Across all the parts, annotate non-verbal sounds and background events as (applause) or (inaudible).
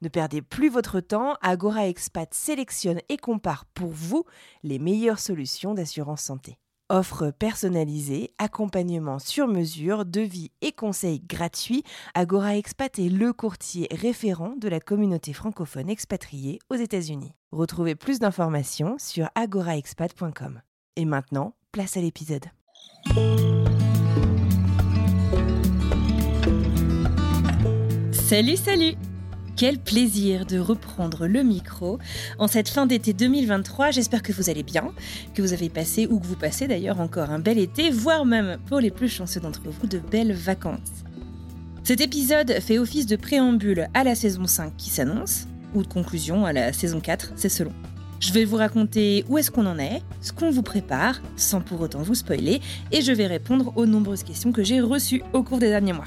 Ne perdez plus votre temps, Agora Expat sélectionne et compare pour vous les meilleures solutions d'assurance santé. Offre personnalisée, accompagnement sur mesure, devis et conseils gratuits, Agora Expat est le courtier référent de la communauté francophone expatriée aux États-Unis. Retrouvez plus d'informations sur agoraexpat.com. Et maintenant, place à l'épisode. Salut, salut Quel plaisir de reprendre le micro en cette fin d'été 2023. J'espère que vous allez bien, que vous avez passé ou que vous passez d'ailleurs encore un bel été, voire même pour les plus chanceux d'entre vous, de belles vacances. Cet épisode fait office de préambule à la saison 5 qui s'annonce, ou de conclusion à la saison 4, c'est selon. Je vais vous raconter où est-ce qu'on en est, ce qu'on vous prépare, sans pour autant vous spoiler, et je vais répondre aux nombreuses questions que j'ai reçues au cours des derniers mois.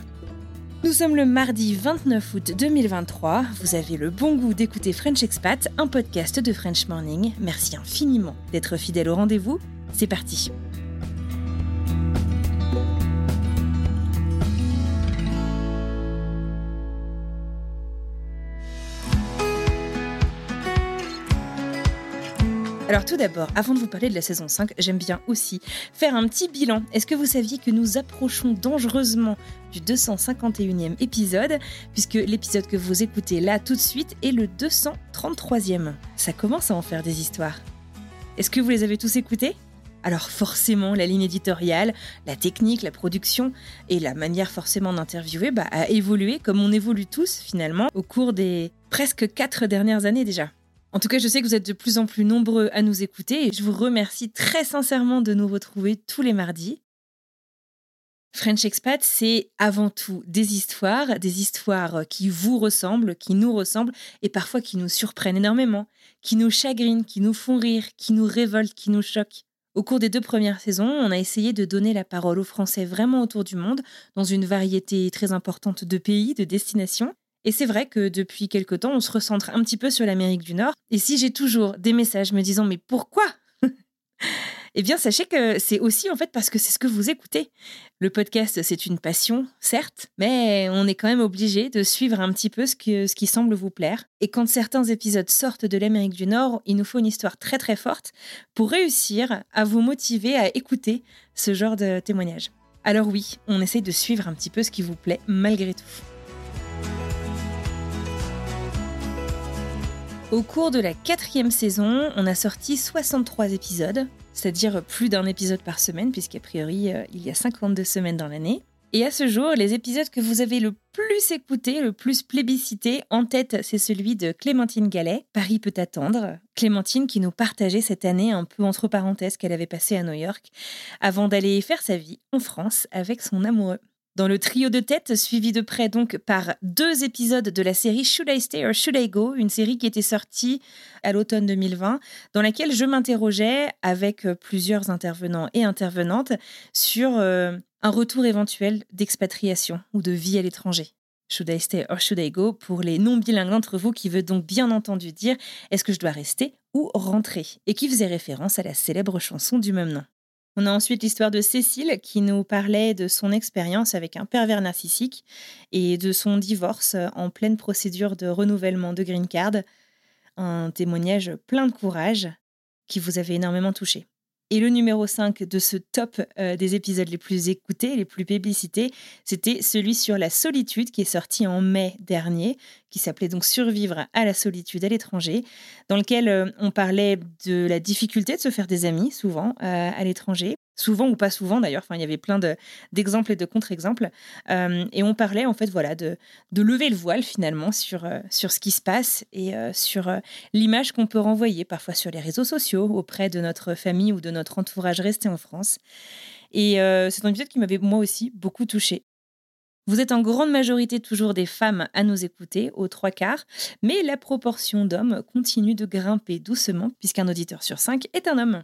Nous sommes le mardi 29 août 2023. Vous avez le bon goût d'écouter French Expat, un podcast de French Morning. Merci infiniment d'être fidèle au rendez-vous. C'est parti. Alors tout d'abord, avant de vous parler de la saison 5, j'aime bien aussi faire un petit bilan. Est-ce que vous saviez que nous approchons dangereusement du 251e épisode, puisque l'épisode que vous écoutez là tout de suite est le 233e Ça commence à en faire des histoires. Est-ce que vous les avez tous écoutés? Alors forcément, la ligne éditoriale, la technique, la production et la manière forcément d'interviewer bah, a évolué comme on évolue tous finalement au cours des presque quatre dernières années déjà. En tout cas, je sais que vous êtes de plus en plus nombreux à nous écouter et je vous remercie très sincèrement de nous retrouver tous les mardis. French Expat, c'est avant tout des histoires, des histoires qui vous ressemblent, qui nous ressemblent et parfois qui nous surprennent énormément, qui nous chagrinent, qui nous font rire, qui nous révoltent, qui nous choquent. Au cours des deux premières saisons, on a essayé de donner la parole aux Français vraiment autour du monde, dans une variété très importante de pays, de destinations. Et c'est vrai que depuis quelque temps, on se recentre un petit peu sur l'Amérique du Nord. Et si j'ai toujours des messages me disant mais pourquoi? (laughs) Eh bien, sachez que c'est aussi en fait parce que c'est ce que vous écoutez. Le podcast, c'est une passion, certes, mais on est quand même obligé de suivre un petit peu ce, ce qui semble vous plaire. Et quand certains épisodes sortent de l'Amérique du Nord, il nous faut une histoire très très forte pour réussir à vous motiver à écouter ce genre de témoignage. Alors oui, on essaye de suivre un petit peu ce qui vous plaît malgré tout. Au cours de la quatrième saison, on a sorti 63 épisodes, c'est-à-dire plus d'un épisode par semaine, puisqu'a priori, euh, il y a 52 semaines dans l'année. Et à ce jour, les épisodes que vous avez le plus écoutés, le plus plébiscités, en tête, c'est celui de Clémentine Gallet, Paris peut attendre. Clémentine qui nous partageait cette année un peu entre parenthèses qu'elle avait passé à New York, avant d'aller faire sa vie en France avec son amoureux. Dans le trio de tête, suivi de près donc par deux épisodes de la série Should I Stay or Should I Go, une série qui était sortie à l'automne 2020, dans laquelle je m'interrogeais avec plusieurs intervenants et intervenantes sur euh, un retour éventuel d'expatriation ou de vie à l'étranger. Should I stay or should I go pour les non bilingues d'entre vous qui veut donc bien entendu dire est-ce que je dois rester ou rentrer? Et qui faisait référence à la célèbre chanson du même nom. On a ensuite l'histoire de Cécile qui nous parlait de son expérience avec un pervers narcissique et de son divorce en pleine procédure de renouvellement de green card. Un témoignage plein de courage qui vous avait énormément touché. Et le numéro 5 de ce top euh, des épisodes les plus écoutés, les plus publicités, c'était celui sur la solitude qui est sorti en mai dernier, qui s'appelait donc Survivre à la solitude à l'étranger, dans lequel euh, on parlait de la difficulté de se faire des amis, souvent, euh, à l'étranger, souvent ou pas souvent d'ailleurs. Enfin, il y avait plein d'exemples et de contre-exemples. Euh, et on parlait en fait voilà de, lever le voile finalement sur, euh, sur ce qui se passe et euh, sur l'image qu'on peut renvoyer parfois sur les réseaux sociaux auprès de notre famille ou de notre entourage resté en France. Et c'est un épisode qui m'avait moi aussi beaucoup touchée. Vous êtes en grande majorité toujours des femmes à nous écouter, aux trois quarts, mais la proportion d'hommes continue de grimper doucement, puisqu'un auditeur sur cinq est un homme.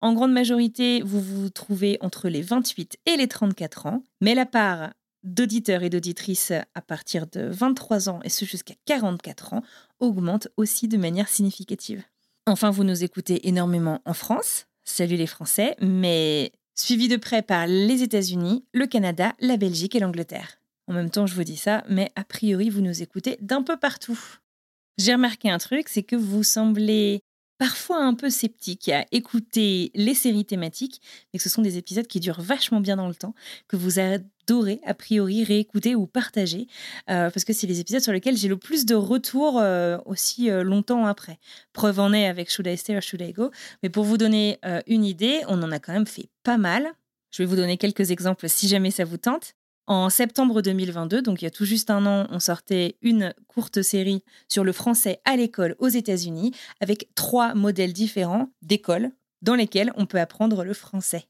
En grande majorité, vous vous trouvez entre les 28 et les 34 ans, mais la part d'auditeurs et d'auditrices à partir de 23 ans et ce jusqu'à 44 ans augmente aussi de manière significative. Enfin, vous nous écoutez énormément en France, salut les Français, mais suivi de près par les États-Unis, le Canada, la Belgique et l'Angleterre. En même temps, je vous dis ça, mais a priori, vous nous écoutez d'un peu partout. J'ai remarqué un truc, c'est que vous semblez parfois un peu sceptique à écouter les séries thématiques, mais que ce sont des épisodes qui durent vachement bien dans le temps, que vous adorez a priori réécouter ou partager, euh, parce que c'est les épisodes sur lesquels j'ai le plus de retours euh, aussi euh, longtemps après. Preuve en est avec Should I Stay or Should I Go, mais pour vous donner une idée, on en a quand même fait pas mal. Je vais vous donner quelques exemples si jamais ça vous tente. En septembre 2022, donc il y a tout juste un an, on sortait une courte série sur le français à l'école aux États-Unis avec trois modèles différents d'écoles dans lesquels on peut apprendre le français.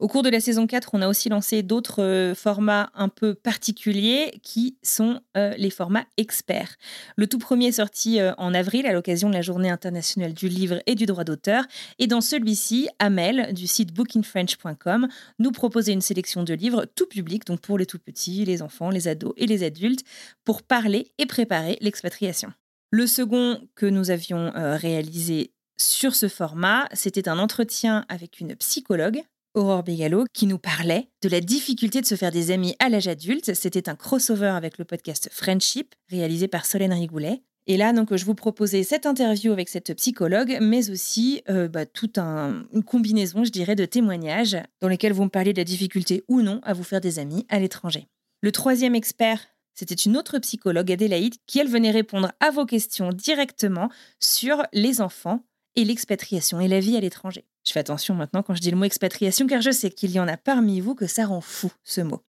Au cours de la saison 4, on a aussi lancé d'autres euh, formats un peu particuliers qui sont euh, les formats experts. Le tout premier est sorti euh, en avril à l'occasion de la Journée internationale du livre et du droit d'auteur. Et dans celui-ci, Amel, du site bookingfrench.com, nous proposait une sélection de livres tout public, donc pour les tout petits, les enfants, les ados et les adultes, pour parler et préparer l'expatriation. Le second que nous avions réalisé sur ce format, c'était un entretien avec une psychologue Aurore Bégalo, qui nous parlait de la difficulté de se faire des amis à l'âge adulte. C'était un crossover avec le podcast Friendship, réalisé par Solène Rigoulet. Et là, donc, je vous proposais cette interview avec cette psychologue, mais aussi euh, bah, toute une combinaison, je dirais, de témoignages dans lesquels vous me parliez de la difficulté ou non à vous faire des amis à l'étranger. Le troisième expert, c'était une autre psychologue, Adélaïde, qui, elle, venait répondre à vos questions directement sur les enfants et l'expatriation et la vie à l'étranger. Je fais attention maintenant quand je dis le mot expatriation car je sais qu'il y en a parmi vous que ça rend fou ce mot.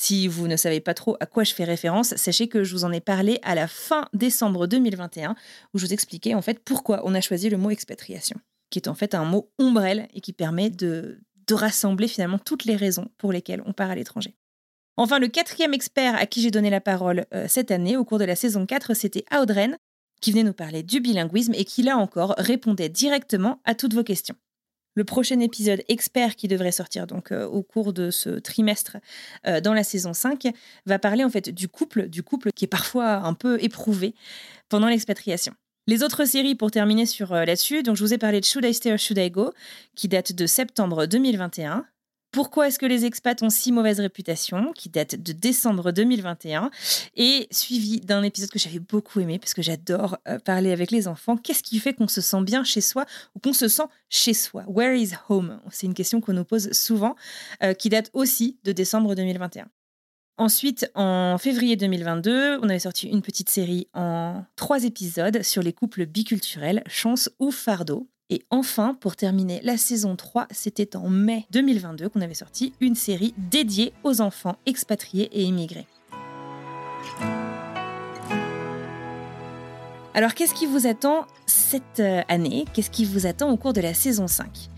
Si vous ne savez pas trop à quoi je fais référence, sachez que je vous en ai parlé à la fin décembre 2021 où je vous expliquais en fait pourquoi on a choisi le mot expatriation, qui est en fait un mot ombrelle et qui permet de, rassembler finalement toutes les raisons pour lesquelles on part à l'étranger. Enfin, le quatrième expert à qui j'ai donné la parole euh, cette année au cours de la saison 4, c'était Audren, qui venait nous parler du bilinguisme et qui là encore répondait directement à toutes vos questions. Le prochain épisode expert qui devrait sortir donc euh, au cours de ce trimestre euh, dans la saison 5 va parler en fait du couple, du couple qui est parfois un peu éprouvé pendant l'expatriation. Les autres séries pour terminer sur euh, là-dessus, je vous ai parlé de Should I Stay or Should I Go qui date de septembre 2021. Pourquoi est-ce que les expats ont si mauvaise réputation qui date de décembre 2021 et suivi d'un épisode que j'avais beaucoup aimé parce que j'adore euh, parler avec les enfants. Qu'est-ce qui fait qu'on se sent bien chez soi ou qu'on se sent chez soi? Where is home? C'est une question qu'on nous pose souvent euh, qui date aussi de décembre 2021. Ensuite, en février 2022, on avait sorti une petite série en trois épisodes sur les couples biculturels, chance ou fardeau. Et enfin, pour terminer la saison 3, c'était en mai 2022 qu'on avait sorti une série dédiée aux enfants expatriés et immigrés. Alors qu'est-ce qui vous attend cette euh, année? Qu'est-ce qui vous attend au cours de la saison 5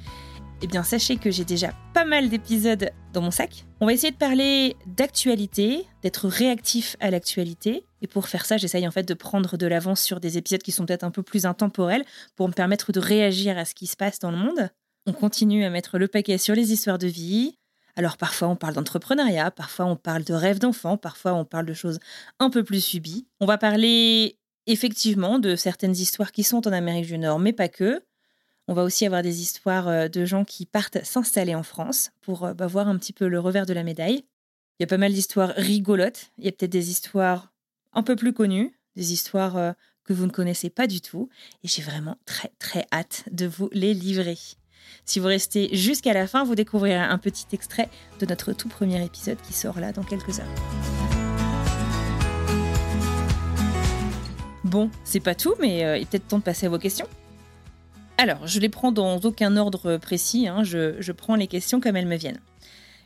eh bien, sachez que j'ai déjà pas mal d'épisodes dans mon sac. On va essayer de parler d'actualité, d'être réactif à l'actualité. Et pour faire ça, j'essaye en fait de prendre de l'avance sur des épisodes qui sont peut-être un peu plus intemporels pour me permettre de réagir à ce qui se passe dans le monde. On continue à mettre le paquet sur les histoires de vie. Alors parfois on parle d'entrepreneuriat, parfois on parle de rêves d'enfants, parfois on parle de choses un peu plus subies. On va parler effectivement de certaines histoires qui sont en Amérique du Nord, mais pas que. On va aussi avoir des histoires euh, de gens qui partent s'installer en France pour euh, bah, voir un petit peu le revers de la médaille. Il y a pas mal d'histoires rigolotes. Il y a peut-être des histoires un peu plus connues, des histoires euh, que vous ne connaissez pas du tout. Et j'ai vraiment très très hâte de vous les livrer. Si vous restez jusqu'à la fin, vous découvrirez un petit extrait de notre tout premier épisode qui sort là dans quelques heures. Bon, c'est pas tout, mais il est peut-être temps de passer à vos questions. Alors, je les prends dans aucun ordre précis, hein. je, prends les questions comme elles me viennent.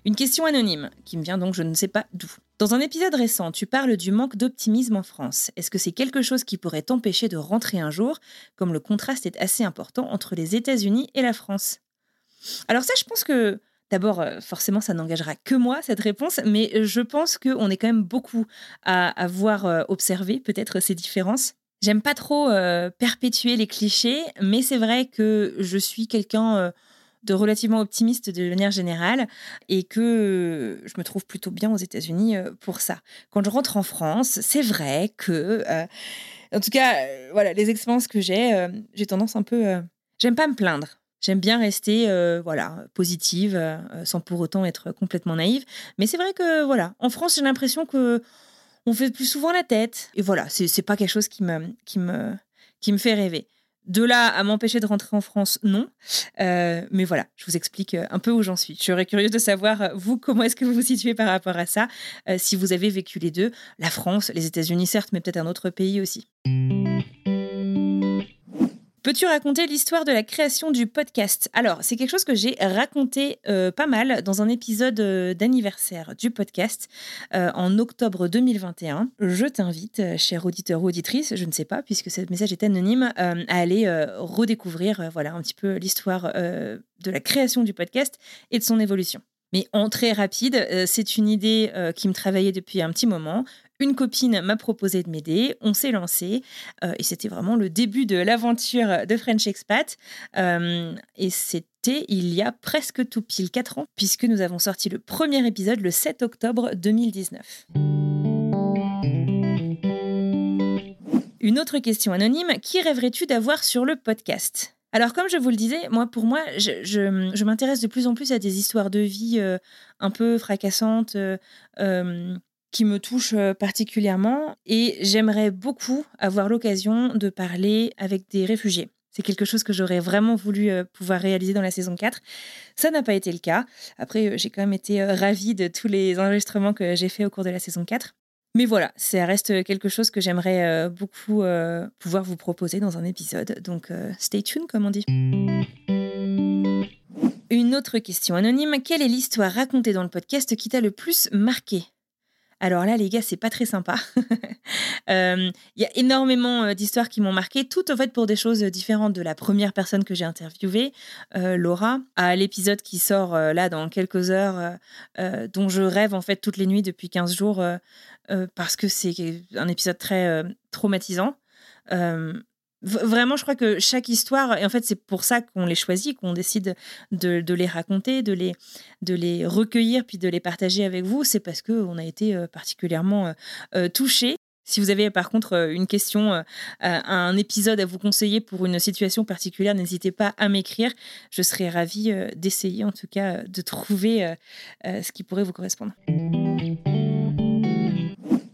Une question anonyme, qui me vient donc je ne sais pas d'où. Dans un épisode récent, tu parles du manque d'optimisme en France. Est-ce que c'est quelque chose qui pourrait t'empêcher de rentrer un jour, comme le contraste est assez important entre les États-Unis et la France? Alors ça, je pense que D'abord, forcément, ça n'engagera que moi, cette réponse, mais je pense qu'on est quand même beaucoup à avoir observé peut-être ces différences. J'aime pas trop perpétuer les clichés, mais c'est vrai que je suis quelqu'un de relativement optimiste de manière générale et que je me trouve plutôt bien aux États-Unis pour ça. Quand je rentre en France, c'est vrai que, en tout cas, voilà, les expériences que j'ai, j'ai tendance un peu, j'aime pas me plaindre. J'aime bien rester voilà positive sans pour autant être complètement naïve. Mais c'est vrai que voilà, en France, j'ai l'impression que on fait plus souvent la tête. Et voilà, c'est pas quelque chose qui me, qui me, qui me fait rêver. De là à m'empêcher de rentrer en France, non. Euh, mais voilà, je vous explique euh, un peu où j'en suis. Je serais curieuse de savoir, euh, vous, comment est-ce que vous vous situez par rapport à ça, si vous avez vécu les deux, la France, les États-Unis certes, mais peut-être un autre pays aussi. Peux-tu raconter l'histoire de la création du podcast? Alors, c'est quelque chose que j'ai raconté euh, pas mal dans un épisode euh, d'anniversaire du podcast euh, en octobre 2021. Je t'invite, cher auditeur ou auditrice, je ne sais pas, puisque ce message est anonyme, à aller redécouvrir voilà, un petit peu l'histoire de la création du podcast et de son évolution. Mais en très rapide, c'est une idée qui me travaillait depuis un petit moment, une copine m'a proposé de m'aider, on s'est lancé euh, et c'était vraiment le début de l'aventure de French Expat. Euh, et c'était il y a presque tout pile 4 ans puisque nous avons sorti le premier épisode le 7 octobre 2019. Une autre question anonyme, qui rêverais-tu d'avoir sur le podcast? Alors, comme je vous le disais, moi, pour moi, je, m'intéresse de plus en plus à des histoires de vie euh, un peu fracassantes, qui me touche euh, particulièrement et j'aimerais beaucoup avoir l'occasion de parler avec des réfugiés. C'est quelque chose que j'aurais vraiment voulu euh, pouvoir réaliser dans la saison 4. Ça n'a pas été le cas. Après, euh, j'ai quand même été ravie de tous les enregistrements que j'ai fait au cours de la saison 4. Mais voilà, ça reste quelque chose que j'aimerais beaucoup pouvoir vous proposer dans un épisode. Donc, stay tuned, comme on dit. Une autre question anonyme. Quelle est l'histoire racontée dans le podcast qui t'a le plus marqué? Alors là, les gars, c'est pas très sympa. (laughs) Euh, il y a énormément euh, d'histoires qui m'ont marqué, toutes en fait pour des choses différentes de la première personne que j'ai interviewée, euh, Laura, à l'épisode qui sort là dans quelques heures, dont je rêve en fait toutes les nuits depuis 15 jours, parce que c'est un épisode très traumatisant. Vraiment, je crois que chaque histoire, et en fait, c'est pour ça qu'on les choisit, qu'on décide de, les raconter, de les, recueillir, puis de les partager avec vous, c'est parce qu'on a été euh, particulièrement euh, euh, touchés. Si vous avez par contre une question, un épisode à vous conseiller pour une situation particulière, n'hésitez pas à m'écrire. Je serais ravie d'essayer en tout cas de trouver ce qui pourrait vous correspondre.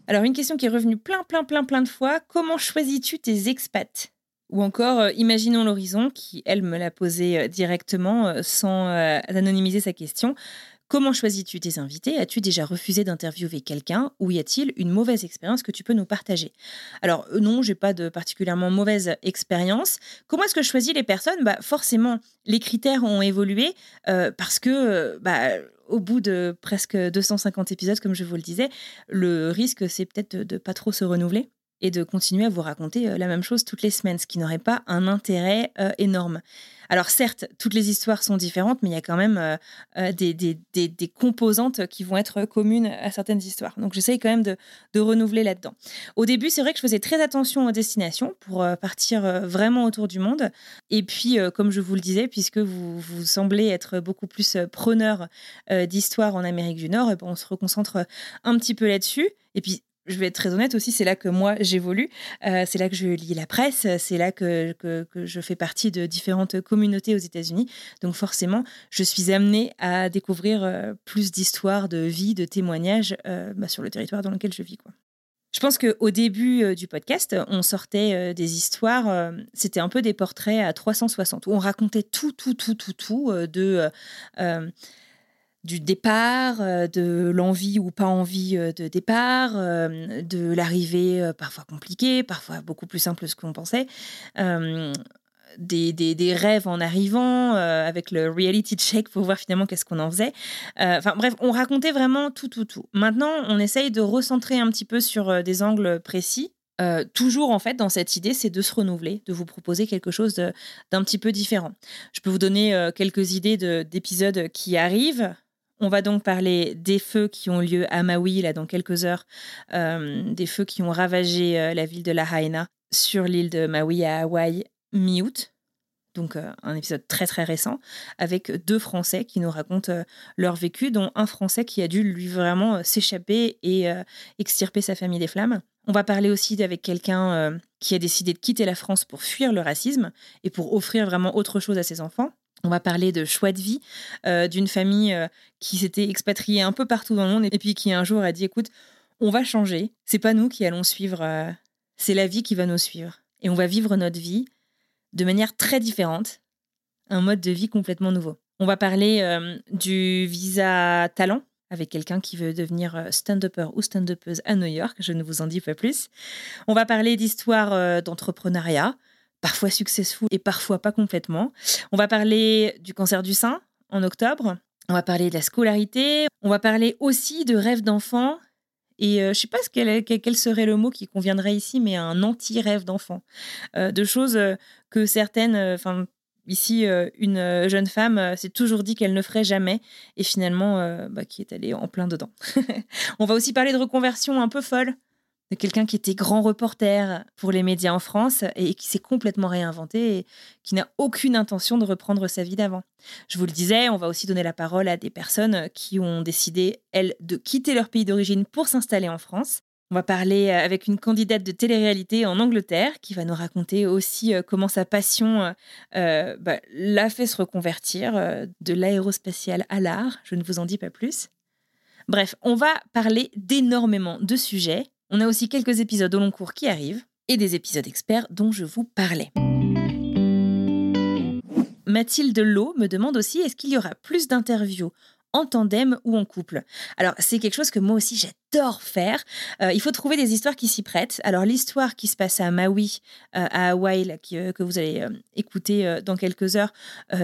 Alors une question qui est revenue plein, plein, plein, plein de fois. Comment choisis-tu tes expats? Ou encore, euh, imaginons l'horizon, qui, elle, me l'a posé euh, directement euh, sans anonymiser sa question. Comment choisis-tu tes invités? As-tu déjà refusé d'interviewer quelqu'un? Ou y a-t-il une mauvaise expérience que tu peux nous partager? Alors non, j'ai pas de particulièrement mauvaise expérience. Comment est-ce que je choisis les personnes? Bah, Forcément, les critères ont évolué parce que bah, au bout de presque 250 épisodes, comme je vous le disais, le risque, c'est peut-être de ne pas trop se renouveler et de continuer à vous raconter euh, la même chose toutes les semaines, ce qui n'aurait pas un intérêt euh, énorme. Alors certes, toutes les histoires sont différentes, mais il y a quand même euh, des, composantes qui vont être communes à certaines histoires. Donc j'essaye quand même de, renouveler là-dedans. Au début, c'est vrai que je faisais très attention aux destinations pour partir vraiment autour du monde. Et puis, comme je vous le disais, puisque vous, vous semblez être beaucoup plus preneur d'histoires en Amérique du Nord, et ben, on se reconcentre un petit peu là-dessus. Et puis, je vais être très honnête aussi, c'est là que moi j'évolue, euh, c'est là que je lis la presse, c'est là que, que, je fais partie de différentes communautés aux États-Unis. Donc forcément, je suis amenée à découvrir euh, plus d'histoires, de vie, de témoignages euh, bah, sur le territoire dans lequel je vis. Je pense qu'au début du podcast, on sortait des histoires, c'était un peu des portraits à 360, où on racontait tout, tout, tout, tout, tout de du départ, euh, de l'envie ou pas envie euh, de départ, euh, de l'arrivée parfois compliquée, parfois beaucoup plus simple que ce qu'on pensait, des, des, rêves en arrivant, avec le reality check pour voir finalement qu'est-ce qu'on en faisait. Enfin bref, on racontait vraiment tout, tout, tout. Maintenant, on essaye de recentrer un petit peu sur des angles précis toujours en fait dans cette idée, c'est de se renouveler, de vous proposer quelque chose d'un petit peu différent. Je peux vous donner quelques idées d'épisodes qui arrivent. On va donc parler des feux qui ont lieu à Maui là dans quelques heures, euh, des feux qui ont ravagé la ville de Lahaina sur l'île de Maui à Hawaï mi-août donc euh, un épisode très très récent, avec deux Français qui nous racontent euh, leur vécu, dont un Français qui a dû lui vraiment euh, s'échapper et extirper sa famille des flammes. On va parler aussi avec quelqu'un qui a décidé de quitter la France pour fuir le racisme et pour offrir vraiment autre chose à ses enfants. On va parler de choix de vie, d'une famille qui s'était expatriée un peu partout dans le monde et puis qui un jour a dit écoute, on va changer, c'est pas nous qui allons suivre, c'est la vie qui va nous suivre. Et on va vivre notre vie de manière très différente, un mode de vie complètement nouveau. On va parler euh, du visa talent avec quelqu'un qui veut devenir euh, stand-upper ou stand-upeuse à New York, je ne vous en dis pas plus. On va parler d'histoire euh, d'entrepreneuriat, parfois successful et parfois pas complètement. On va parler du cancer du sein en octobre. On va parler de la scolarité. On va parler aussi de rêves d'enfant et je ne sais pas quel, serait le mot qui conviendrait ici, mais un anti-rêve d'enfant. de choses que certaines, enfin, ici, une jeune femme s'est toujours dit qu'elle ne ferait jamais, et finalement, bah, qui est allée en plein dedans. (laughs) On va aussi parler de reconversion un peu folle de quelqu'un qui était grand reporter pour les médias en France et qui s'est complètement réinventé et qui n'a aucune intention de reprendre sa vie d'avant. Je vous le disais, on va aussi donner la parole à des personnes qui ont décidé, elles, de quitter leur pays d'origine pour s'installer en France. On va parler avec une candidate de télé-réalité en Angleterre qui va nous raconter aussi euh, comment sa passion euh, euh, bah, l'a fait se reconvertir de l'aérospatial à l'art. Je ne vous en dis pas plus. Bref, on va parler d'énormément de sujets on a aussi quelques épisodes au long cours qui arrivent et des épisodes experts dont je vous parlais. Mathilde Lowe me demande aussi est-ce qu'il y aura plus d'interviews en tandem ou en couple? Alors, c'est quelque chose que moi aussi j'adore faire. Euh, il faut trouver des histoires qui s'y prêtent. Alors, l'histoire qui se passe à Maui, euh, à Hawaï, euh, que vous allez écouter dans quelques heures,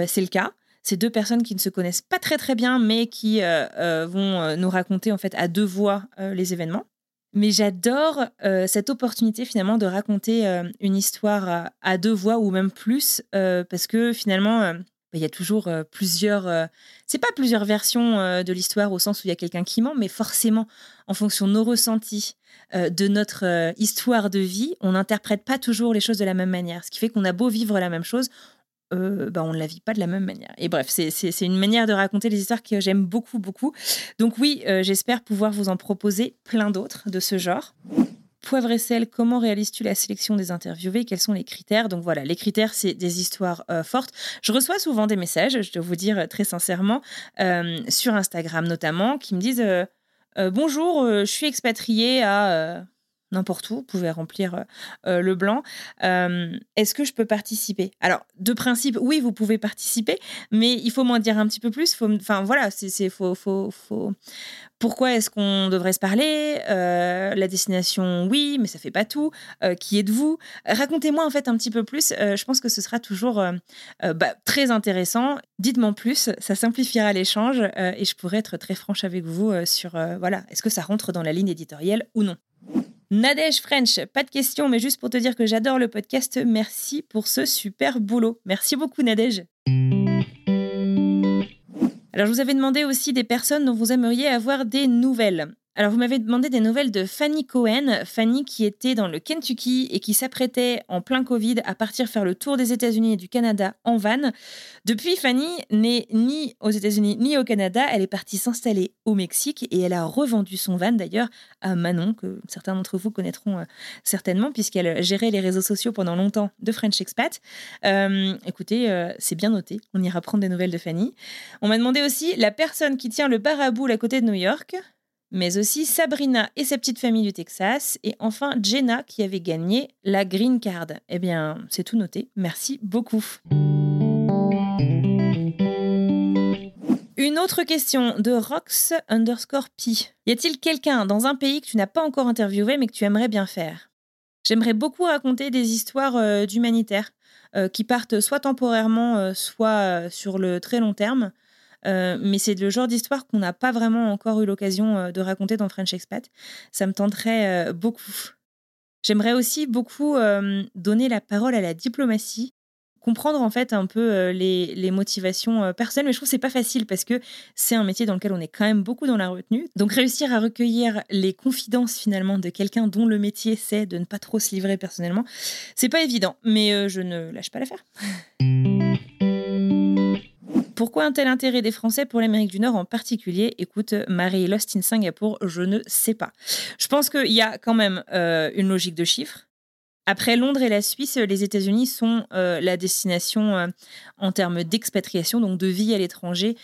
c'est le cas. C'est deux personnes qui ne se connaissent pas très très bien, mais qui vont nous raconter en fait à deux voix les événements. Mais j'adore euh, cette opportunité finalement de raconter euh, une histoire à, deux voix ou même plus, euh, parce que finalement, bah, il y a toujours plusieurs. c'est pas plusieurs versions de l'histoire au sens où il y a quelqu'un qui ment, mais forcément, en fonction de nos ressentis, de notre histoire de vie, on n'interprète pas toujours les choses de la même manière. Ce qui fait qu'on a beau vivre la même chose, euh, bah, on ne la vit pas de la même manière. Et bref, c'est une manière de raconter les histoires que j'aime beaucoup, beaucoup. Donc oui, euh, j'espère pouvoir vous en proposer plein d'autres de ce genre. Poivre et sel, comment réalises-tu la sélection des interviewés Quels sont les critères? Donc voilà, les critères, c'est des histoires euh, fortes. Je reçois souvent des messages, je dois vous dire très sincèrement, sur Instagram notamment, qui me disent Bonjour, je suis expatriée à n'importe où, vous pouvez remplir euh, euh, le blanc. Euh, est-ce que je peux participer? Alors, de principe, oui, vous pouvez participer, mais il faut m'en dire un petit peu plus. enfin, voilà, c'est faut, faut, faut... Pourquoi est-ce qu'on devrait se parler? La destination, oui, mais ça fait pas tout. qui êtes-vous? Racontez-moi en fait un petit peu plus. je pense que ce sera toujours bah, très intéressant. Dites-moi plus, ça simplifiera l'échange et je pourrais être très franche avec vous sur voilà, est-ce que ça rentre dans la ligne éditoriale ou non? Nadège French, pas de question, mais juste pour te dire que j'adore le podcast. Merci pour ce super boulot. Merci beaucoup, Nadège. Alors, je vous avais demandé aussi des personnes dont vous aimeriez avoir des nouvelles. Alors, vous m'avez demandé des nouvelles de Fanny Cohen. Fanny qui était dans le Kentucky et qui s'apprêtait en plein Covid à partir faire le tour des États-Unis et du Canada en van. Depuis, Fanny n'est ni aux États-Unis ni au Canada. Elle est partie s'installer au Mexique et elle a revendu son van d'ailleurs à Manon, que certains d'entre vous connaîtront euh, certainement, puisqu'elle gérait les réseaux sociaux pendant longtemps de French Expat. Euh, écoutez, euh, c'est bien noté. On ira prendre des nouvelles de Fanny. On m'a demandé aussi la personne qui tient le bar à boule à côté de New York mais aussi Sabrina et sa petite famille du Texas, et enfin Jenna qui avait gagné la Green Card. Eh bien, c'est tout noté. Merci beaucoup. Une autre question de Rox underscore P. Y a-t-il quelqu'un dans un pays que tu n'as pas encore interviewé mais que tu aimerais bien faire? J'aimerais beaucoup raconter des histoires euh, d'humanitaires euh, qui partent soit temporairement, euh, soit sur le très long terme. Euh, mais c'est le genre d'histoire qu'on n'a pas vraiment encore eu l'occasion euh, de raconter dans French Expat. Ça me tenterait euh, beaucoup. J'aimerais aussi beaucoup donner la parole à la diplomatie comprendre en fait un peu euh, les, motivations personnelles. Mais je trouve que c'est pas facile parce que c'est un métier dans lequel on est quand même beaucoup dans la retenue. Donc réussir à recueillir les confidences finalement de quelqu'un dont le métier c'est de ne pas trop se livrer personnellement, c'est pas évident. Mais je ne lâche pas l'affaire. (laughs) Pourquoi un tel intérêt des Français pour l'Amérique du Nord en particulier? Écoute, Marie Lost in Singapour, je ne sais pas. Je pense qu'il y a quand même une logique de chiffres. Après Londres et la Suisse, les États-Unis sont euh, la destination euh, en termes d'expatriation, donc de vie à l'étranger,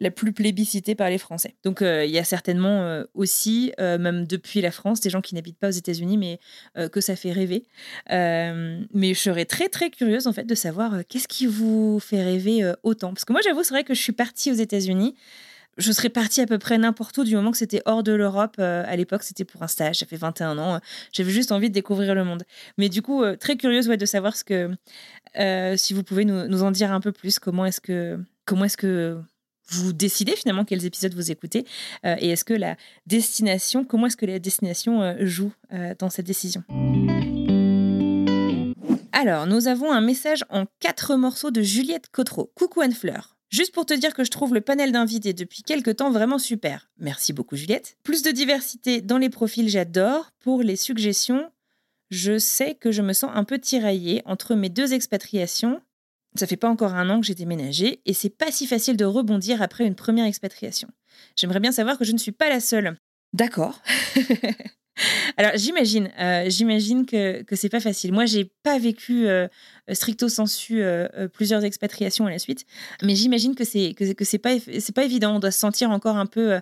la plus plébiscitée par les Français. Donc euh, il y a certainement aussi, même depuis la France, des gens qui n'habitent pas aux États-Unis, mais que ça fait rêver. mais je serais très très curieuse en fait de savoir qu'est-ce qui vous fait rêver autant. Parce que moi j'avoue, c'est vrai que je suis partie aux États-Unis je serais partie à peu près n'importe où du moment que c'était hors de l'Europe. Euh, à l'époque, c'était pour un stage. J'avais 21 ans. Euh, j'avais juste envie de découvrir le monde. Mais du coup, euh, très curieuse ouais, de savoir ce que, si vous pouvez nous, en dire un peu plus. Comment est-ce que, comment est-ce que vous décidez finalement quels épisodes vous écoutez et est-ce que la destination, comment est-ce que la destination joue dans cette décision? Alors, nous avons un message en quatre morceaux de Juliette Cotreau. Coucou Anne-Fleur. Juste pour te dire que je trouve le panel d'invités depuis quelques temps vraiment super. Merci beaucoup Juliette. Plus de diversité dans les profils, j'adore. Pour les suggestions, je sais que je me sens un peu tiraillée entre mes deux expatriations. Ça fait pas encore un an que j'ai déménagé et c'est pas si facile de rebondir après une première expatriation. J'aimerais bien savoir que je ne suis pas la seule. D'accord. (laughs) Alors j'imagine, euh, j'imagine que que c'est pas facile. Moi, j'ai pas vécu euh, stricto sensu euh, plusieurs expatriations à la suite, mais j'imagine que c'est que, que c'est pas c'est pas évident. On doit se sentir encore un peu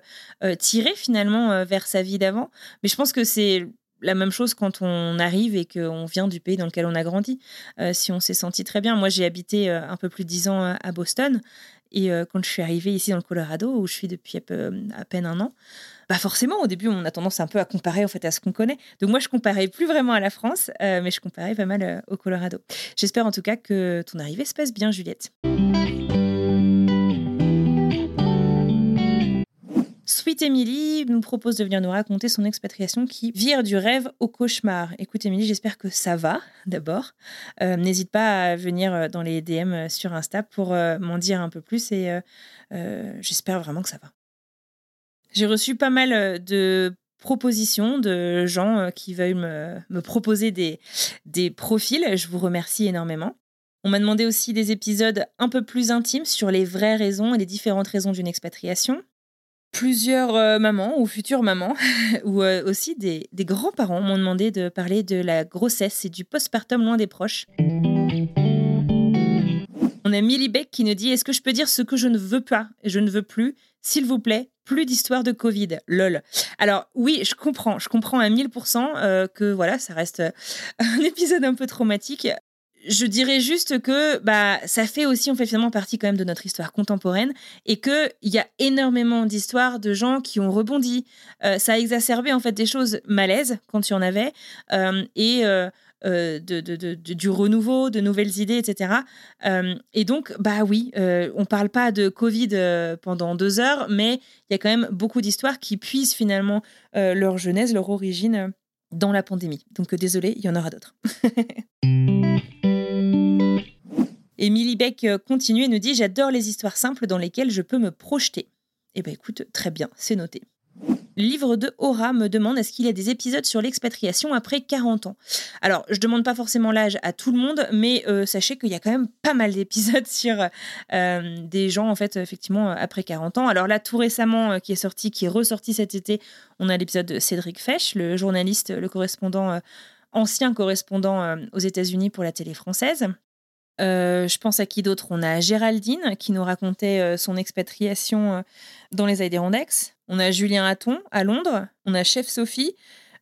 tiré finalement vers sa vie d'avant. Mais je pense que c'est la même chose quand on arrive et qu'on vient du pays dans lequel on a grandi. si on s'est senti très bien. Moi, j'ai habité un peu plus de dix ans à Boston et quand je suis arrivée ici dans le Colorado, où je suis depuis à peine un an, bah forcément, au début, on a tendance un peu à comparer en fait à ce qu'on connaît. Donc moi, je comparais plus vraiment à la France, euh, mais je comparais pas mal euh, au Colorado. J'espère en tout cas que ton arrivée se passe bien, Juliette. Emily nous propose de venir nous raconter son expatriation qui vire du rêve au cauchemar. Écoute Emily, j'espère que ça va d'abord. Euh, n'hésite pas à venir dans les DM sur Insta pour m'en dire un peu plus et j'espère vraiment que ça va. J'ai reçu pas mal euh, de propositions de gens euh, qui veulent me, proposer des, des profils. Je vous remercie énormément. On m'a demandé aussi des épisodes un peu plus intimes sur les vraies raisons et les différentes raisons d'une expatriation. Plusieurs euh, mamans ou futures mamans, (laughs) ou aussi des, grands-parents m'ont demandé de parler de la grossesse et du postpartum loin des proches. On a Millie Beck qui nous dit Est-ce que je peux dire ce que je ne veux pas Je ne veux plus? S'il vous plaît, plus d'histoire de Covid. Lol. Alors oui, je comprends, je comprends à 1000% euh, que voilà, ça reste euh, (laughs) un épisode un peu traumatique. Je dirais juste que bah ça fait aussi, on fait finalement partie quand même de notre histoire contemporaine et que il y a énormément d'histoires de gens qui ont rebondi. Euh, ça a exacerbé en fait des choses malaises quand il y en avait et euh, de, du renouveau, de nouvelles idées, etc. Euh, et donc, bah oui, euh, on parle pas de Covid pendant deux heures, mais il y a quand même beaucoup d'histoires qui puisent finalement leur genèse, leur origine dans la pandémie. Donc désolé, il y en aura d'autres. (laughs) Émilie Beck continue et nous dit J'adore les histoires simples dans lesquelles je peux me projeter. Eh bien écoute, très bien, c'est noté. Livre de Aura me demande est-ce qu'il y a des épisodes sur l'expatriation après 40 ans? Alors, je demande pas forcément l'âge à tout le monde, mais euh, sachez qu'il y a quand même pas mal d'épisodes (laughs) sur euh, des gens, en fait, effectivement, après 40 ans. Alors là, tout récemment, euh, qui est sorti, qui est ressorti cet été, on a l'épisode de Cédric Fesch, le journaliste, le correspondant, ancien correspondant aux États-Unis pour la télé française. Je pense à qui d'autre? On a Géraldine qui nous racontait son expatriation dans les Adirondacks. On a Julien Hatton à Londres. On a Chef Sophie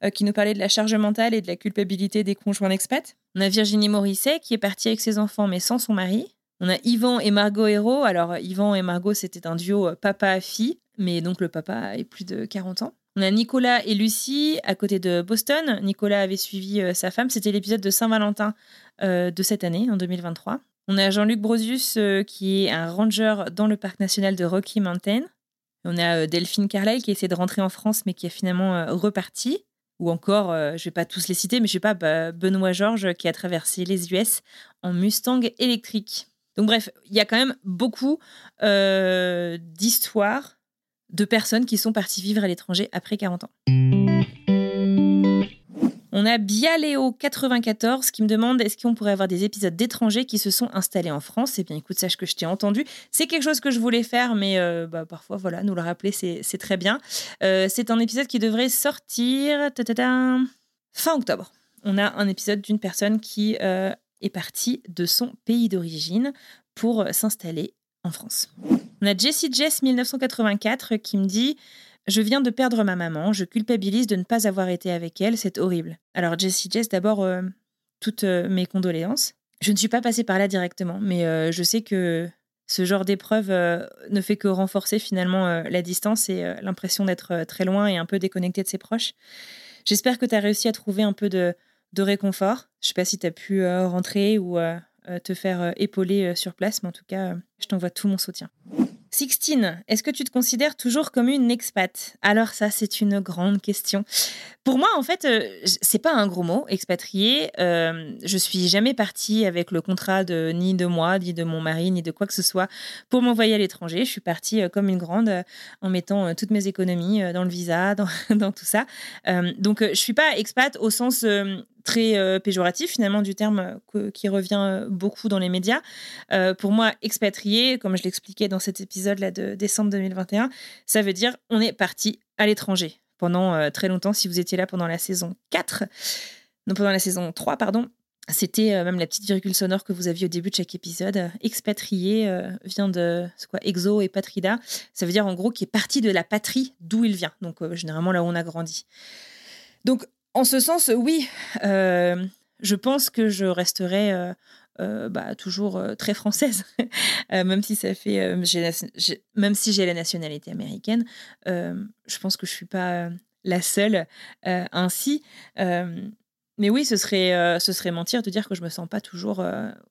euh, qui nous parlait de la charge mentale et de la culpabilité des conjoints d'expat. On a Virginie Morisset qui est partie avec ses enfants mais sans son mari. On a Yvan et Margot Hérault. Alors, Yvan et Margot, c'était un duo euh, papa-fille, mais donc le papa est plus de 40 ans. On a Nicolas et Lucie à côté de Boston. Nicolas avait suivi euh, sa femme. C'était l'épisode de Saint-Valentin de cette année, en 2023. On a Jean-Luc Brosius qui est un ranger dans le parc national de Rocky Mountain. On a euh, Delphine Carlyle qui essaie de rentrer en France mais qui est finalement euh, reparti. Ou encore, je vais pas tous les citer, mais je sais pas, Benoît Georges qui a traversé les US en Mustang électrique. Donc bref, il y a quand même beaucoup d'histoires de personnes qui sont parties vivre à l'étranger après 40 ans. On a Bialéo94 qui me demande est-ce qu'on pourrait avoir des épisodes d'étrangers qui se sont installés en France? Eh bien, écoute, sache que je t'ai entendu. C'est quelque chose que je voulais faire, mais euh, bah, parfois, voilà, nous le rappeler, c'est très bien. Euh, c'est un épisode qui devrait sortir fin octobre. On a un épisode d'une personne qui euh, est partie de son pays d'origine pour s'installer en France. On a Jessie Jess 1984 qui me dit je viens de perdre ma maman, je culpabilise de ne pas avoir été avec elle, c'est horrible. Alors Jessie Jess, d'abord, euh, toutes euh, mes condoléances. Je ne suis pas passée par là directement, mais euh, je sais que ce genre d'épreuve ne fait que renforcer finalement la distance et l'impression d'être très loin et un peu déconnecté de ses proches. J'espère que tu as réussi à trouver un peu de, de réconfort. Je ne sais pas si tu as pu rentrer ou te faire épauler sur place, mais en tout cas, je t'envoie tout mon soutien. Sixtine, est-ce que tu te considères toujours comme une expat? Alors ça, c'est une grande question. Pour moi, en fait, euh, c'est pas un gros mot, expatrié. Euh, je suis jamais partie avec le contrat de ni de moi, ni de mon mari, ni de quoi que ce soit pour m'envoyer à l'étranger. Je suis partie euh, comme une grande en mettant toutes mes économies dans le visa, (laughs) dans, tout ça. donc, je suis pas expat au sens très péjoratif finalement du terme qui revient beaucoup dans les médias. pour moi, expatrié, comme je l'expliquais dans cet épisode-là de décembre 2021, ça veut dire on est parti à l'étranger pendant euh, très longtemps. Si vous étiez là pendant la saison 4, non, pendant la saison 3, pardon, c'était euh, même la petite virgule sonore que vous aviez au début de chaque épisode. Expatrié euh, vient de quoi Exo et patrida. Ça veut dire en gros qui est parti de la patrie d'où il vient. Donc généralement là où on a grandi. Donc en ce sens, oui, je pense que je resterai euh, bah, toujours euh, très française, (laughs) euh, même si ça fait, même si j'ai la nationalité américaine, je pense que je suis pas la seule ainsi. mais oui, ce serait, ce serait mentir de dire que je me sens pas toujours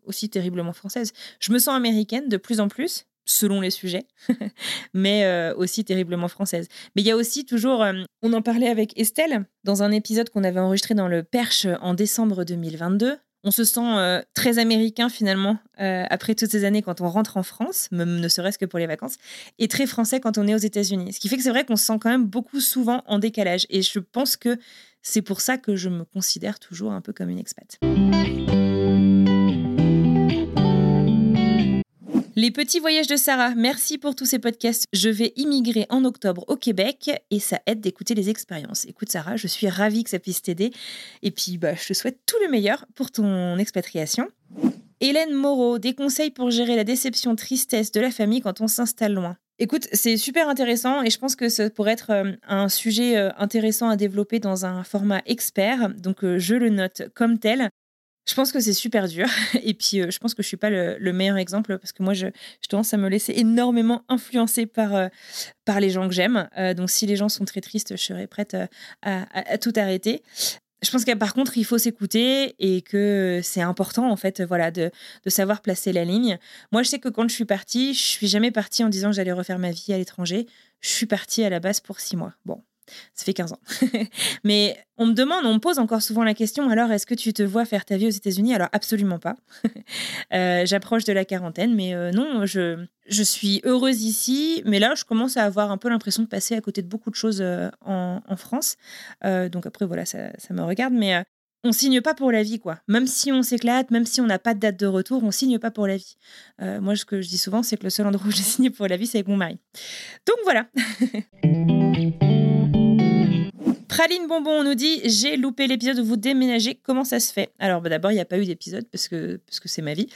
aussi terriblement française. Je me sens américaine de plus en plus, selon les sujets, (laughs) mais aussi terriblement française. Mais il y a aussi toujours, on en parlait avec Estelle dans un épisode qu'on avait enregistré dans le Perche en décembre 2022 on se sent euh, très américain finalement euh, après toutes ces années quand on rentre en France, même ne serait-ce que pour les vacances, et très français quand on est aux États-Unis. Ce qui fait que c'est vrai qu'on se sent quand même beaucoup souvent en décalage. Et je pense que c'est pour ça que je me considère toujours un peu comme une expat. Les petits voyages de Sarah, merci pour tous ces podcasts. Je vais immigrer en octobre au Québec et ça aide d'écouter les expériences. Écoute Sarah, je suis ravie que ça puisse t'aider. Et puis bah, je te souhaite tout le meilleur pour ton expatriation. Hélène Moreau, des conseils pour gérer la déception, tristesse de la famille quand on s'installe loin. Écoute, c'est super intéressant et je pense que ça pourrait être euh, un sujet euh, intéressant à développer dans un format expert. Donc euh, je le note comme tel. Je pense que c'est super dur. (laughs) Et puis, euh, je pense que je suis pas le, meilleur exemple parce que moi, je, je, tendance à me laisser énormément influencer par, euh, par les gens que j'aime. Euh, donc, si les gens sont très tristes, je serais prête à, tout arrêter. Je pense que par contre, il faut s'écouter et que c'est important, en fait, voilà, de, de, savoir placer la ligne. Moi, je sais que quand je suis partie, je suis jamais partie en disant que j'allais refaire ma vie à l'étranger. Je suis partie à la base pour six mois. Bon, ça fait 15 ans. (laughs) Mais on me demande, on me pose encore souvent la question, alors est-ce que tu te vois faire ta vie aux États-Unis? Alors absolument pas. (laughs) Euh, j'approche de la quarantaine, mais euh, non, je, je suis heureuse ici, mais là, je commence à avoir un peu l'impression de passer à côté de beaucoup de choses euh, en, en, France. donc après, voilà, ça, ça me regarde, mais on signe pas pour la vie, quoi. Même si on s'éclate, même si on n'a pas de date de retour, on signe pas pour la vie. moi, ce que je dis souvent, c'est que le seul endroit où j'ai (laughs) signé pour la vie, c'est avec mon mari. Donc voilà. Praline Bonbon on nous dit J'ai loupé l'épisode où vous déménagez, comment ça se fait? Alors bah, d'abord, il n'y a pas eu d'épisode parce que parce que c'est ma vie.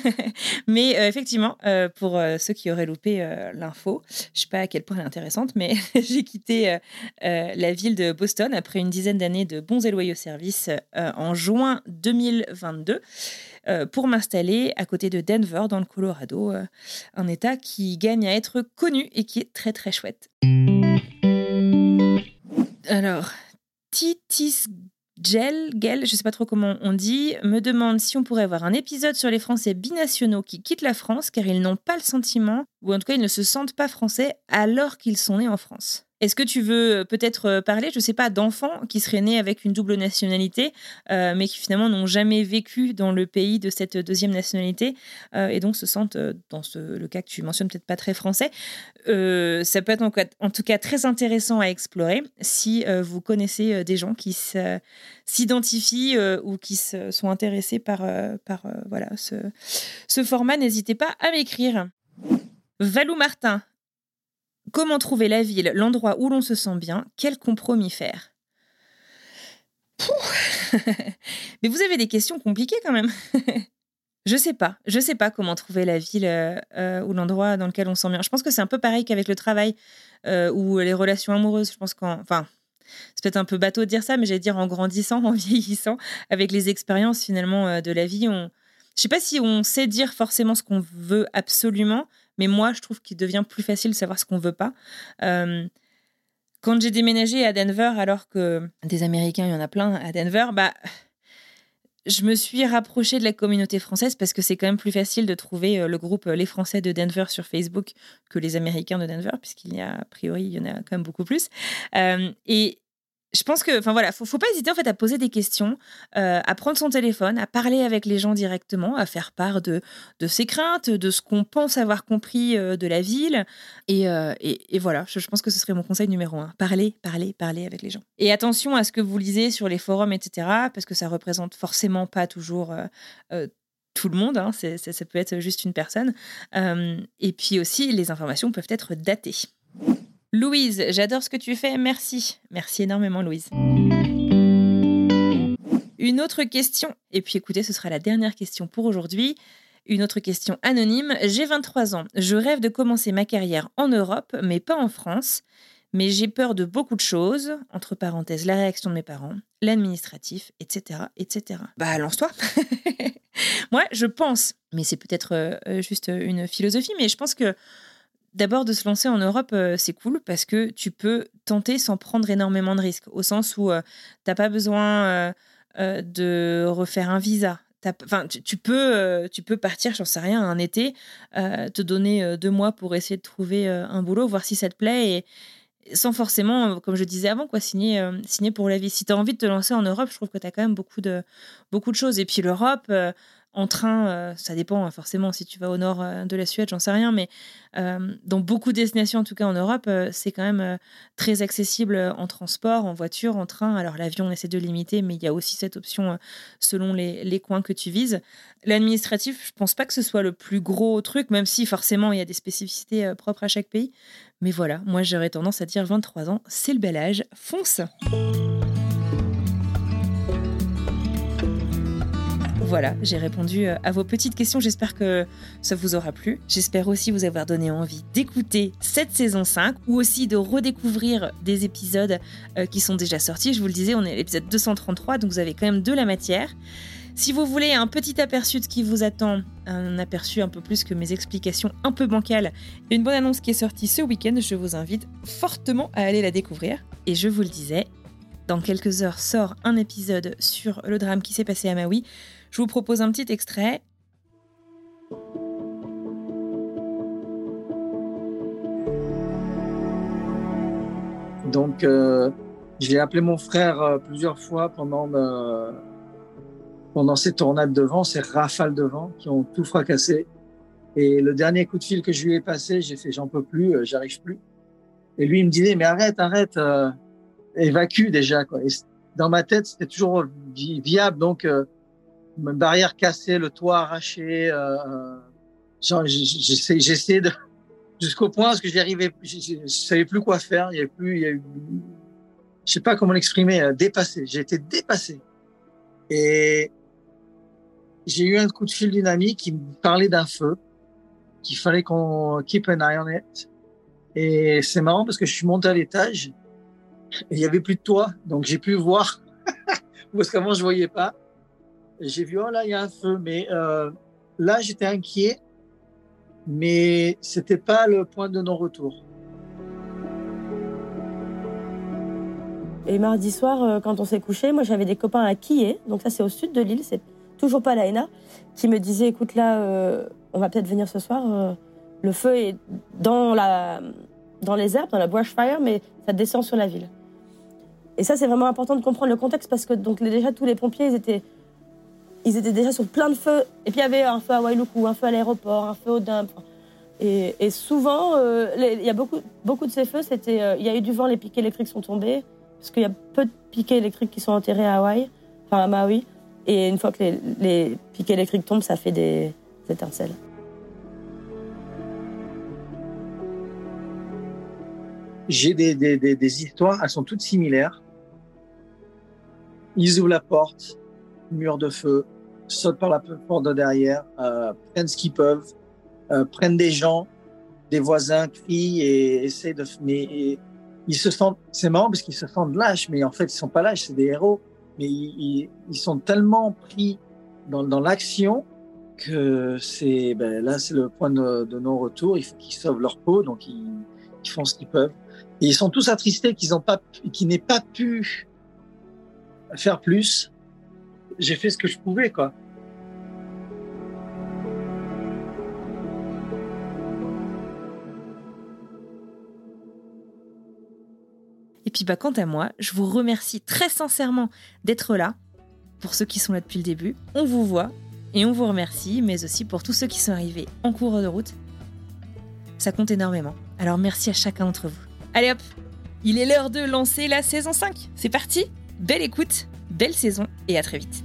(laughs) mais euh, effectivement, euh, pour euh, ceux qui auraient loupé l'info, je sais pas à quel point elle est intéressante, mais (laughs) j'ai quitté la ville de Boston après une dizaine d'années de bons et loyaux services en juin 2022 pour m'installer à côté de Denver dans le Colorado, un état qui gagne à être connu et qui est très très chouette. Alors, Titis Gel, Gel, je sais pas trop comment on dit, me demande si on pourrait avoir un épisode sur les Français binationaux qui quittent la France car ils n'ont pas le sentiment, ou en tout cas ils ne se sentent pas français alors qu'ils sont nés en France. Est-ce que tu veux peut-être parler, je ne sais pas, d'enfants qui seraient nés avec une double nationalité, mais qui finalement n'ont jamais vécu dans le pays de cette deuxième nationalité et donc se sentent, dans le cas que tu mentionnes, peut-être pas très français. ça peut être en, tout cas très intéressant à explorer si vous connaissez des gens qui s'identifient ou qui sont intéressés par, par voilà, ce, ce format. N'hésitez pas à m'écrire. Valou Martin, comment trouver la ville, l'endroit où l'on se sent bien Quel compromis faire? (laughs) Mais vous avez des questions compliquées quand même. (laughs) je sais pas, je sais pas comment trouver la ville euh, euh, ou l'endroit dans lequel on se sent bien. Je pense que c'est un peu pareil qu'avec le travail euh, ou les relations amoureuses. Je pense qu'en, enfin, c'est peut-être un peu bateau de dire ça, mais j'allais dire en grandissant, (laughs) en vieillissant, avec les expériences finalement de la vie, on, je sais pas si on sait dire forcément ce qu'on veut absolument, mais moi, je trouve qu'il devient plus facile de savoir ce qu'on veut pas. Euh, quand j'ai déménagé à Denver, alors que des Américains, il y en a plein à Denver, bah, je me suis rapprochée de la communauté française parce que c'est quand même plus facile de trouver euh, le groupe euh, Les Français de Denver sur Facebook que les Américains de Denver, puisqu'il y a, a priori, il y en a quand même beaucoup plus. et je pense que, enfin voilà, faut, pas hésiter en fait à poser des questions, euh, à prendre son téléphone, à parler avec les gens directement, à faire part de, ses craintes, de ce qu'on pense avoir compris euh, de la ville. Euh, et, et, voilà, je, pense que ce serait mon conseil numéro un. Parler, parler, parler avec les gens. Et attention à ce que vous lisez sur les forums, etc., parce que ça représente forcément pas toujours tout le monde, hein, ça peut être juste une personne. et puis aussi, les informations peuvent être datées. Louise, j'adore ce que tu fais, merci. Merci énormément Louise. Une autre question, et puis écoutez, ce sera la dernière question pour aujourd'hui. Une autre question anonyme. J'ai 23 ans. Je rêve de commencer ma carrière en Europe, mais pas en France. Mais j'ai peur de beaucoup de choses, entre parenthèses, la réaction de mes parents, l'administratif, etc., etc. Bah, lance-toi (laughs) Moi, je pense, mais c'est peut-être euh, juste une philosophie, mais je pense que D'abord, de se lancer en Europe, euh, c'est cool parce que tu peux tenter sans prendre énormément de risques, au sens où euh, tu n'as pas besoin euh, de refaire un visa. Enfin, tu, peux, tu peux partir, j'en sais rien, un été, te donner deux mois pour essayer de trouver un boulot, voir si ça te plaît sans forcément, comme je disais avant, quoi, signer, signer pour la vie. Si tu as envie de te lancer en Europe, je trouve que tu as quand même beaucoup de, beaucoup de choses. Et puis l'Europe, en train, euh, ça dépend hein, forcément si tu vas au nord euh, de la Suède, j'en sais rien, mais euh, dans beaucoup de destinations, en tout cas en Europe, c'est quand même très accessible en transport, en voiture, en train. Alors l'avion, on essaie de limiter, mais il y a aussi cette option selon les, coins que tu vises. L'administratif, je pense pas que ce soit le plus gros truc, même si forcément il y a des spécificités propres à chaque pays. Mais voilà, moi j'aurais tendance à dire 23 ans, c'est le bel âge, fonce! Voilà, j'ai répondu euh, à vos petites questions. J'espère que ça vous aura plu. J'espère aussi vous avoir donné envie d'écouter cette saison 5 ou aussi de redécouvrir des épisodes euh, qui sont déjà sortis. Je vous le disais, on est à l'épisode 233, donc vous avez quand même de la matière. Si vous voulez un petit aperçu de ce qui vous attend, un aperçu un peu plus que mes explications un peu bancales, une bonne annonce qui est sortie ce week-end, je vous invite fortement à aller la découvrir. Et je vous le disais, dans quelques heures sort un épisode sur le drame qui s'est passé à Maui. Je vous propose un petit extrait. Donc, euh, j'ai appelé mon frère euh, plusieurs fois pendant, pendant ces tornades de vent, ces rafales de vent qui ont tout fracassé. Et le dernier coup de fil que je lui ai passé, j'ai fait j'en peux plus, euh, j'arrive plus. Et lui, il me disait mais arrête, arrête, évacue déjà. Et dans ma tête, c'était toujours viable. Donc, une barrière cassée, le toit arraché. Euh, euh J'essayais de jusqu'au point parce que j'y arrivais, je, savais plus quoi faire. Il y avait plus, il y a je sais pas comment l'exprimer, euh, dépassé. J'ai été dépassé. Et j'ai eu un coup de fil d'une amie qui me parlait d'un feu, qu'il fallait qu'on keep an eye on it. Et c'est marrant parce que je suis monté à l'étage et il y avait plus de toit, donc j'ai pu voir (laughs) parce qu'avant je voyais pas. J'ai vu, oh là, il y a un feu. Mais euh, là, j'étais inquiet, mais c'était pas le point de non-retour. Et mardi soir, euh, quand on s'est couché, moi j'avais des copains à Kié, donc ça c'est au sud de l'île, c'est toujours pas la qui me disaient écoute là, euh, on va peut-être venir ce soir, le feu est dans la dans les herbes, dans la bushfire, mais ça descend sur la ville. Et ça, c'est vraiment important de comprendre le contexte parce que donc déjà tous les pompiers, ils étaient, ils étaient déjà sur plein de feux. Et puis il y avait un feu à Wailuku, un feu à l'aéroport, un feu au dump. Et, souvent, euh, il y a beaucoup, beaucoup de ces feux, c'était, euh, il y a eu du vent, les piquets électriques sont tombés parce qu'il y a peu de piquets électriques qui sont enterrés à Hawaï, enfin à Maui. Et une fois que les, les piquets électriques tombent, ça fait des étincelles. J'ai des, des, des, des histoires, elles sont toutes similaires. Ils ouvrent la porte, mur de feu, sautent par la porte de derrière, euh, prennent ce qu'ils peuvent, euh, prennent des gens, des voisins, crient et essaient de. Mais ils se sentent. C'est marrant parce qu'ils se sentent lâches, mais en fait ils sont pas lâches, c'est des héros. Mais ils, ils, sont tellement pris dans, dans l'action que c'est ben là c'est le point de, non-retour. Il faut qu'ils sauvent leur peau, donc ils, font ce qu'ils peuvent. Et ils sont tous attristés qu'ils n'ont pas, qu'ils n'aient pas pu faire plus. J'ai fait ce que je pouvais, quoi. Et puis bah quant à moi, je vous remercie très sincèrement d'être là. Pour ceux qui sont là depuis le début, on vous voit et on vous remercie, mais aussi pour tous ceux qui sont arrivés en cours de route. Ça compte énormément. Alors merci à chacun d'entre vous. Allez hop, il est l'heure de lancer la saison 5. C'est parti Belle écoute, belle saison et à très vite.